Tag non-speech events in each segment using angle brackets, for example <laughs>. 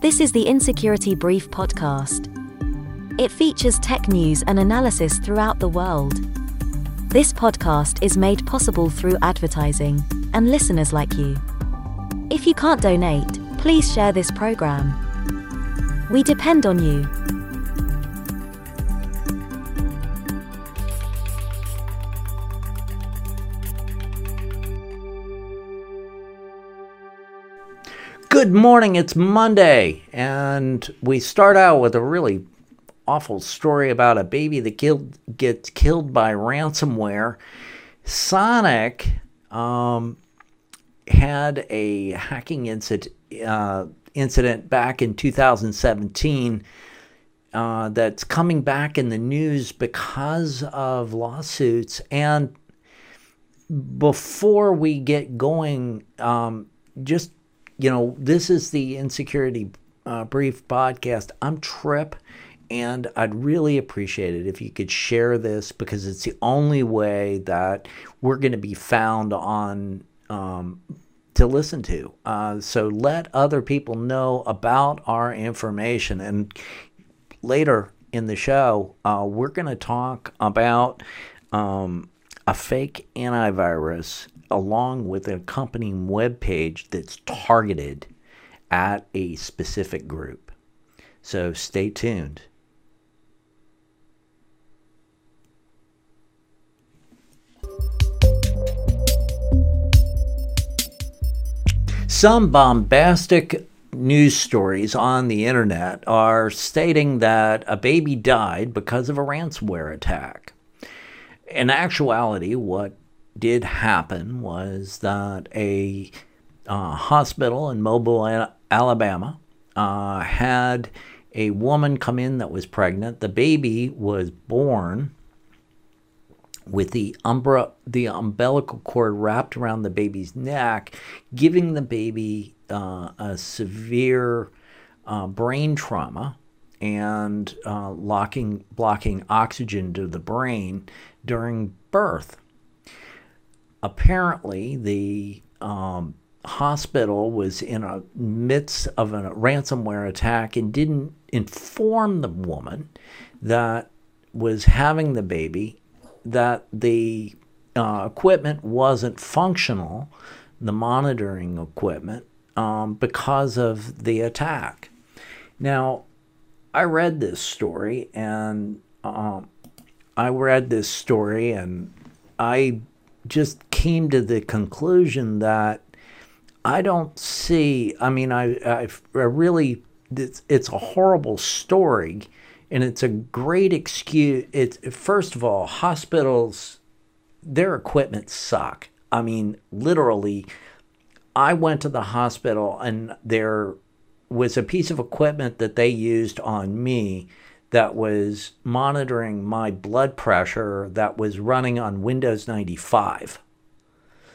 This is the Insecurity Brief podcast. It features tech news and analysis throughout the world. This podcast is made possible through advertising and listeners like you. If you can't donate, please share this program. We depend on you. Good morning, it's Monday, and we start out with a really awful story about a baby that killed, gets killed by ransomware. Sonic um, had a hacking incident, uh, incident back in 2017 uh, that's coming back in the news because of lawsuits. And before we get going, um, just you know, this is the Insecurity uh, Brief podcast. I'm Trip, and I'd really appreciate it if you could share this because it's the only way that we're going to be found on um, to listen to. Uh, so let other people know about our information. And later in the show, uh, we're going to talk about um, a fake antivirus along with an accompanying web page that's targeted at a specific group. So stay tuned. Some bombastic news stories on the internet are stating that a baby died because of a ransomware attack. In actuality, what did happen was that a uh, hospital in Mobile, Alabama, uh, had a woman come in that was pregnant. The baby was born with the umbra, the umbilical cord wrapped around the baby's neck, giving the baby uh, a severe uh, brain trauma and uh, locking blocking oxygen to the brain during birth apparently the um, hospital was in a midst of a ransomware attack and didn't inform the woman that was having the baby that the uh, equipment wasn't functional, the monitoring equipment, um, because of the attack. Now, I read this story and um, I read this story and I just came to the conclusion that I don't see. I mean, I, I, I really, it's, it's a horrible story, and it's a great excuse. It's first of all, hospitals, their equipment suck. I mean, literally, I went to the hospital and there was a piece of equipment that they used on me that was monitoring my blood pressure that was running on Windows 95.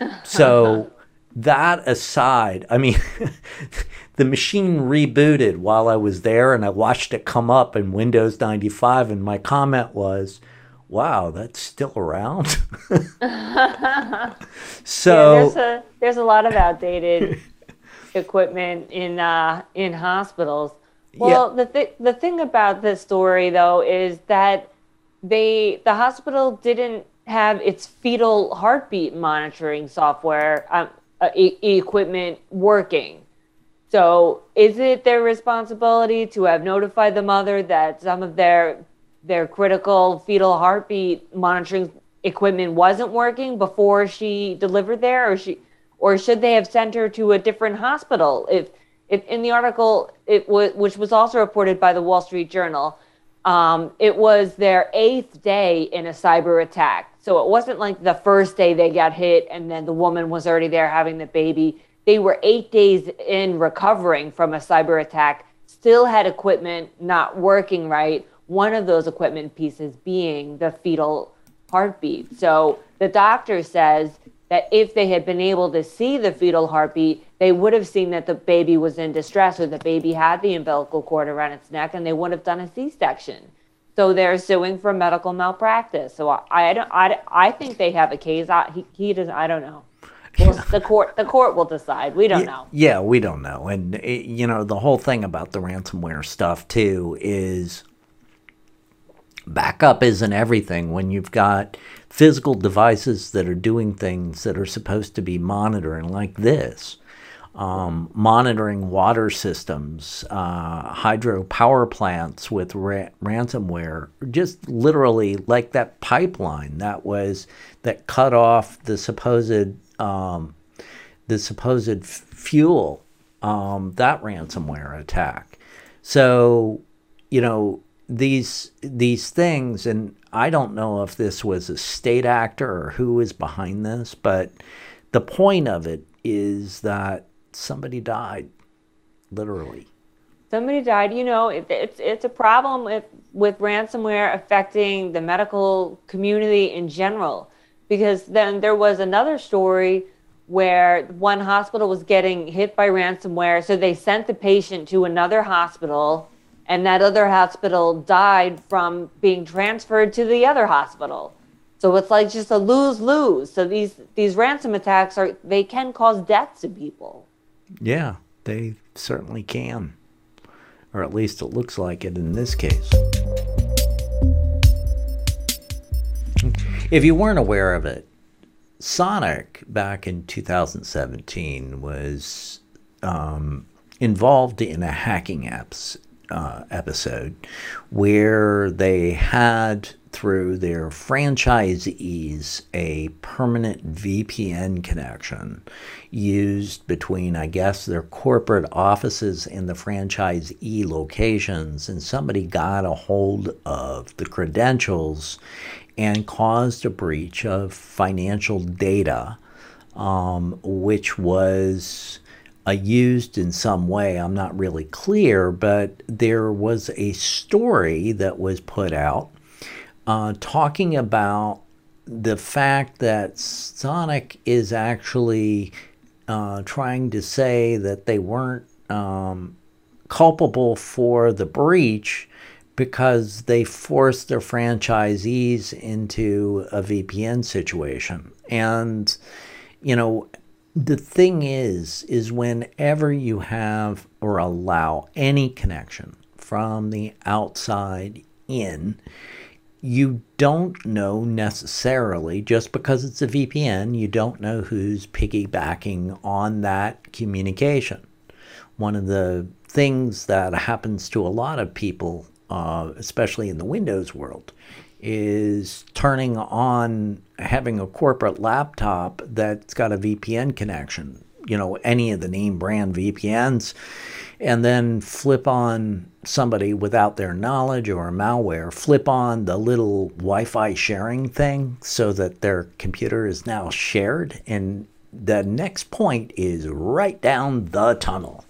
<laughs> So that aside, I mean, <laughs> the machine rebooted while I was there and I watched it come up in Windows 95 and my comment was, wow, that's still around. so <laughs> yeah, there's a there's a lot of outdated equipment in uh, in hospitals. Well, yeah. the th- the thing about this story though is that they the hospital didn't have its fetal heartbeat monitoring software um, uh, e- equipment working. So, is it their responsibility to have notified the mother that some of their their critical fetal heartbeat monitoring equipment wasn't working before she delivered there, or she, or should they have sent her to a different hospital if it, in the article, it was, which was also reported by the Wall Street Journal, um, it was their eighth day in a cyber attack. So it wasn't like the first day they got hit and then the woman was already there having the baby. They were eight days in recovering from a cyber attack, still had equipment not working right. One of those equipment pieces being the fetal heartbeat. So the doctor says that if they had been able to see the fetal heartbeat, they would have seen that the baby was in distress or the baby had the umbilical cord around its neck and they would have done a C-section. So they're suing for medical malpractice. So I, I don't, I, I think they have a case. I, he, he does, I don't know. Well, <laughs> the court the court will decide. We don't know. Yeah, we don't know. And it, you know, the whole thing about the ransomware stuff too is backup isn't everything when you've got physical devices that are doing things that are supposed to be monitoring like this. Um, monitoring water systems, uh, hydro power plants with ra- ransomware, just literally like that pipeline that was that cut off the supposed um, the supposed fuel um, that ransomware attack. So, you know these these things, and I don't know if this was a state actor or who is behind this, but the point of it is that somebody died, literally. Somebody died. You know, it, it's it's a problem with with ransomware affecting the medical community in general, because then there was another story where one hospital was getting hit by ransomware, so they sent the patient to another hospital, and that other hospital died from being transferred to the other hospital. So it's like just a lose lose. So these these ransom attacks are they can cause death to people. Yeah, they certainly can. Or at least it looks like it in this case. If you weren't aware of it, Sonic back in 2017 was um, involved in a hacking apps uh, episode where they had through their franchisees a permanent VPN connection used between, I guess, their corporate offices and the franchisee locations. And somebody got a hold of the credentials and caused a breach of financial data, um, which was uh, used in some way. I'm not really clear, but there was a story that was put out uh, talking about the fact that Sonic is actually uh, trying to say that they weren't um, culpable for the breach because they forced their franchisees into a VPN situation. And, you know, the thing is, is whenever you have or allow any connection from the outside in, you don't know necessarily, just because it's a VPN, you don't know who's piggybacking on that communication. One of the things that happens to a lot of people, uh, especially in the Windows world, is turning on having a corporate laptop that's got a VPN connection, you know, any of the name brand VPNs, and then flip on somebody without their knowledge or malware flip on the little Wi Fi sharing thing so that their computer is now shared. And the next point is right down the tunnel.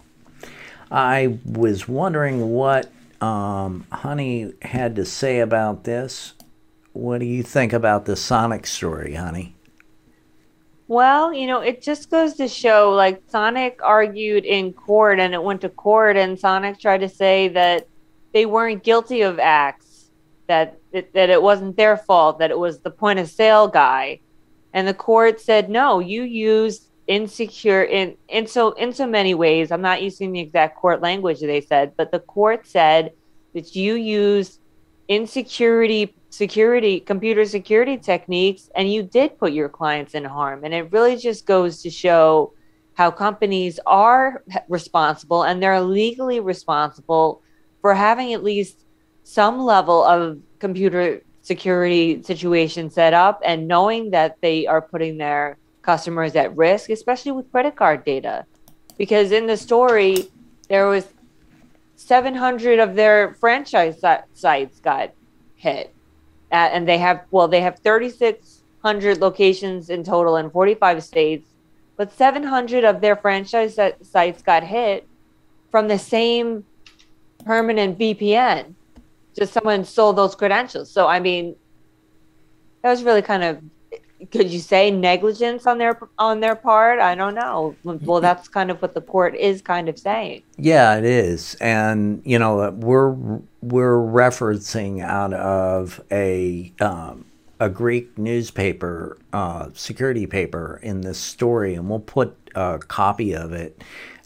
I was wondering what um, Honey had to say about this. What do you think about the Sonic story, Honey? Well, you know, it just goes to show like Sonic argued in court and it went to court, and Sonic tried to say that they weren't guilty of acts, that it, that it wasn't their fault, that it was the point of sale guy. And the court said, no, you used insecure in, in so in so many ways. I'm not using the exact court language they said, but the court said that you used insecurity security computer security techniques and you did put your clients in harm. And it really just goes to show how companies are responsible and they're legally responsible for having at least some level of computer security situation set up and knowing that they are putting their customers at risk especially with credit card data. Because in the story there was 700 of their franchise sites got hit. Uh, and they have well they have 3600 locations in total in 45 states but 700 of their franchise sites got hit from the same permanent vpn just someone stole those credentials. So i mean that was really kind of could you say negligence on their on their part? I don't know. Well <laughs> that's kind of what the court is kind of saying. Yeah it is. And you know we're we're referencing out of a um, a Greek newspaper, uh, security paper in this story, and we'll put a copy of it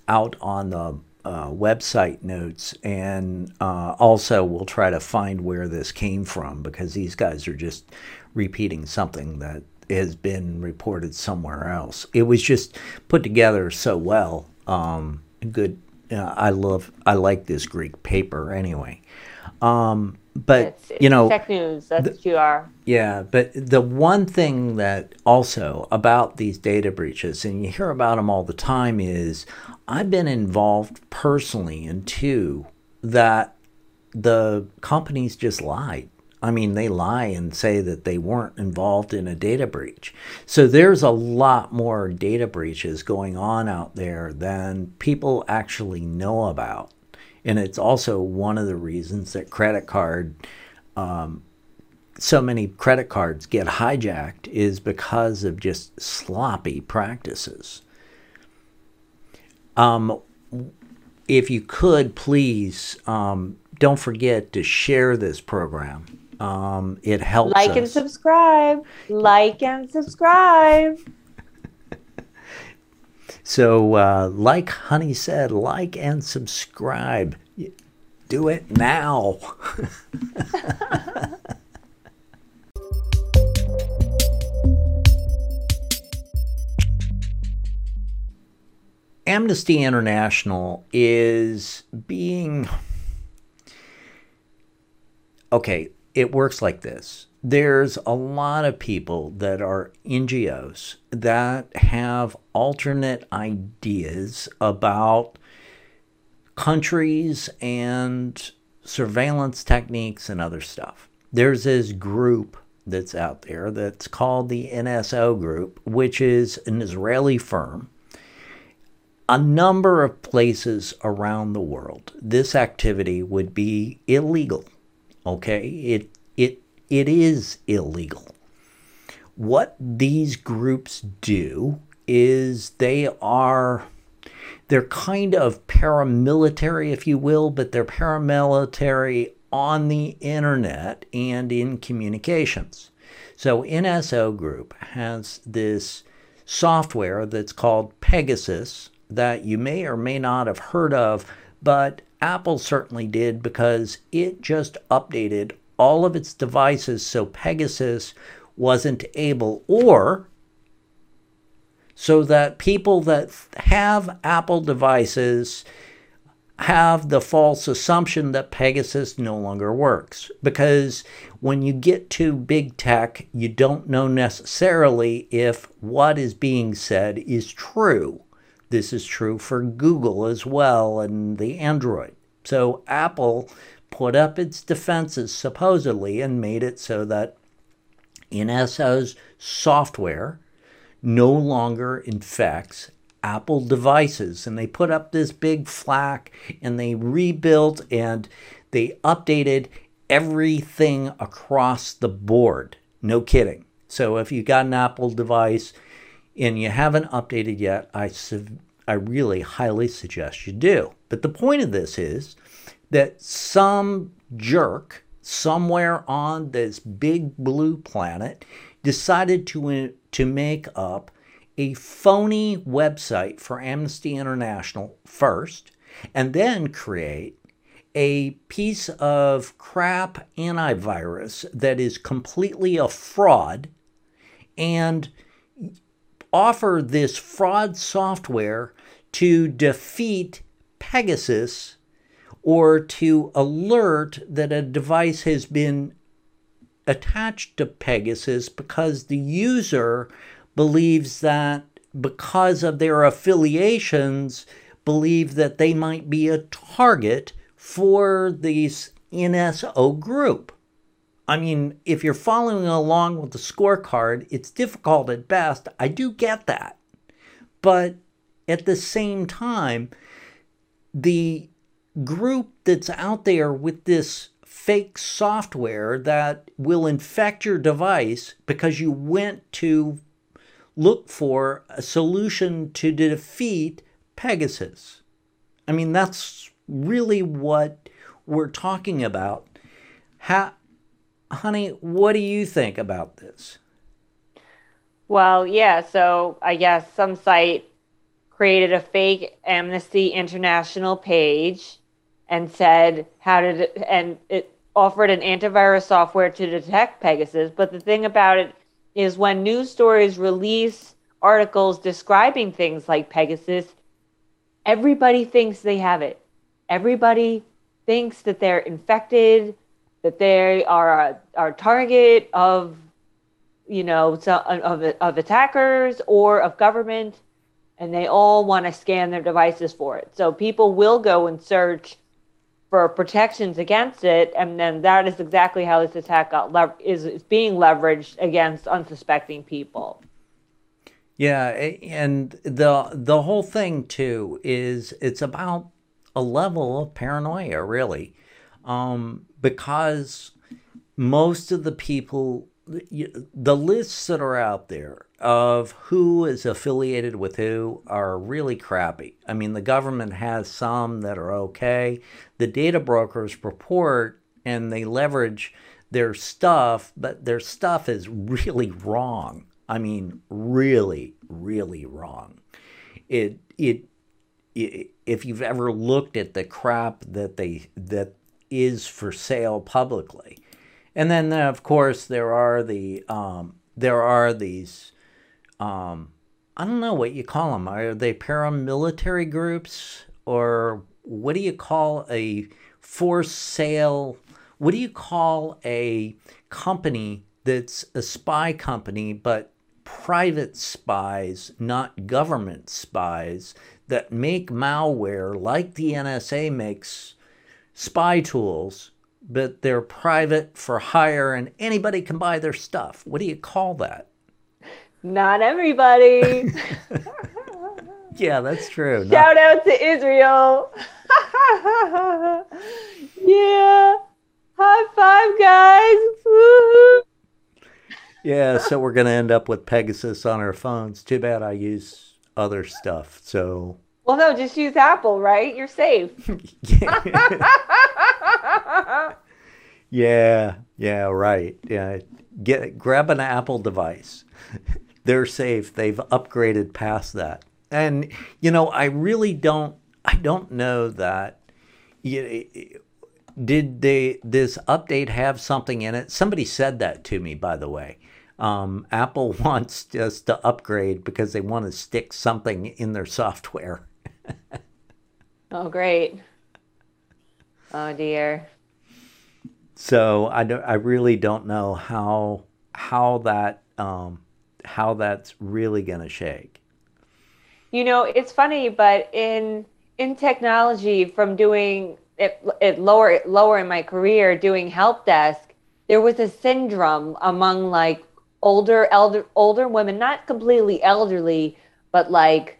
out on the uh, website notes. And uh, also, we'll try to find where this came from because these guys are just repeating something that has been reported somewhere else. It was just put together so well. Um, good. Uh, I love. I like this Greek paper anyway. Um, but It's, it's you know, tech news. That's what you are. yeah, but the one thing that also about these data breaches, and you hear about them all the time, is I've been involved personally in two that the companies just lied. I mean, they lie and say that they weren't involved in a data breach. So there's a lot more data breaches going on out there than people actually know about. And it's also one of the reasons that credit card so many credit cards get hijacked is because of just sloppy practices. Um, if you could please um, don't forget to share this program. Um, it helps Like us. and subscribe. Like and subscribe. <laughs> So, uh, like Honey said, like and subscribe. Do it now. <laughs> Amnesty International is being. Okay, it works like this. There's a lot of people that are NGOs that have alternate ideas about countries and surveillance techniques and other stuff. There's this group that's out there that's called the NSO Group, which is an Israeli firm a number of places around the world, this activity would be illegal. Okay, it it it is illegal. What these groups do is they are they're kind of paramilitary, if you will, but they're paramilitary on the internet and in communications. So NSO Group has this software that's called Pegasus that you may or may not have heard of, but Apple certainly did because it just updated all of its devices so Pegasus wasn't able, or so that people that have Apple devices have the false assumption that Pegasus no longer works. Because when you get to big tech, you don't know necessarily if what is being said is true. This is true for Google as well and the Android. So Apple put up its defenses supposedly and made it so that NSO's software no longer infects Apple devices. And they put up this big flack and they rebuilt and they updated everything across the board. No kidding. So if you got an Apple device and you haven't updated yet, I, su- I really highly suggest you do. But the point of this is that some jerk somewhere on this big blue planet decided to, uh, to make up a phony website for Amnesty International first, and then create a piece of crap antivirus that is completely a fraud and offer this fraud software to defeat Pegasus or to alert that a device has been attached to Pegasus because the user believes that because of their affiliations believe that they might be a target for this NSO group. I mean, if you're following along with the scorecard, it's difficult at best. I do get that. But at the same time, the group that's out there with this fake software that will infect your device because you went to look for a solution to defeat Pegasus. I mean, that's really what we're talking about. Honey, what do you think about this? Well, yeah. So I guess some site created a fake Amnesty International page and said how did it, and it offered an antivirus software to detect Pegasus. But the thing about it is when news stories release articles describing things like Pegasus, everybody thinks they have it. Everybody thinks that they're infected, that they are a, are target of, you know, so, of, of attackers or of government, and they all want to scan their devices for it. So people will go and search for protections against it, and then that is exactly how this attack got is, is being leveraged against unsuspecting people. Yeah, and the the whole thing too is it's about a level of paranoia, really, um, because most of the people, the lists that are out there of who is affiliated with who are really crappy. I mean, the government has some that are okay. The data brokers purport and they leverage their stuff, but their stuff is really wrong. I mean, really, really wrong. It, it, it, if you've ever looked at the crap that they that is for sale publicly, and then of course there are the um, there are these um, I don't know what you call them. Are they paramilitary groups or what do you call a for sale? What do you call a company that's a spy company but private spies, not government spies, that make malware like the NSA makes spy tools, but they're private for hire and anybody can buy their stuff. What do you call that? Not everybody. <laughs> yeah, that's true. Shout Not... out to Israel. <laughs> yeah. High five, guys. Woo-hoo. Yeah, so we're going to end up with Pegasus on our phones. Too bad I use other stuff. So. Well, no, just use Apple, right? You're safe. <laughs> <laughs> yeah, yeah, right. Yeah, get grab an Apple device. <laughs> They're safe. They've upgraded past that. And you know, I really don't. I don't know that. You, did they this update have something in it? Somebody said that to me, by the way. Um, Apple <laughs> wants us to upgrade because they want to stick something in their software. oh, great. Oh, dear. So I, don't, I really don't know how how that um, how that's really going to shake. You know, it's funny, but in in technology, from doing it, it lower lower in my career, doing help desk, there was a syndrome among like older elder older women, not completely elderly, but like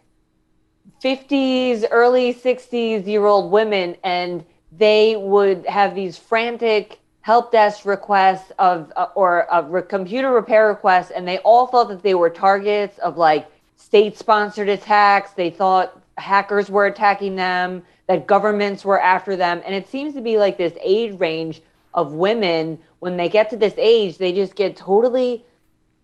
50s, early 60s year old women, and they would have these frantic help desk requests of uh, or a re- computer repair requests, and they all thought that they were targets of like state sponsored attacks. They thought hackers were attacking them, that governments were after them, and it seems to be like this age range of women when they get to this age, they just get totally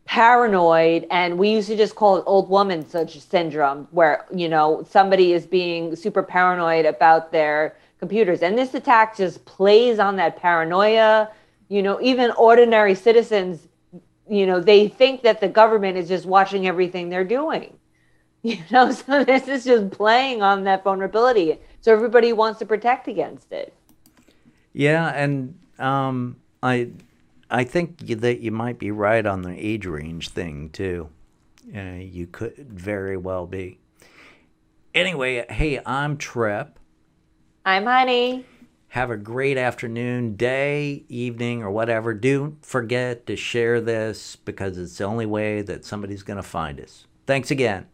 paranoid and we used to just call it old woman such syndrome where you know somebody is being super paranoid about their computers and this attack just plays on that paranoia you know even ordinary citizens you know they think that the government is just watching everything they're doing <laughs> you know so this is just playing on that vulnerability so everybody wants to protect against it yeah and um i I think that you might be right on the age range thing too. Uh, you could very well be. Anyway, hey, I'm Trip. I'm Honey. Have a great afternoon, day, evening, or whatever. Don't forget to share this because it's the only way that somebody's going to find us. Thanks again.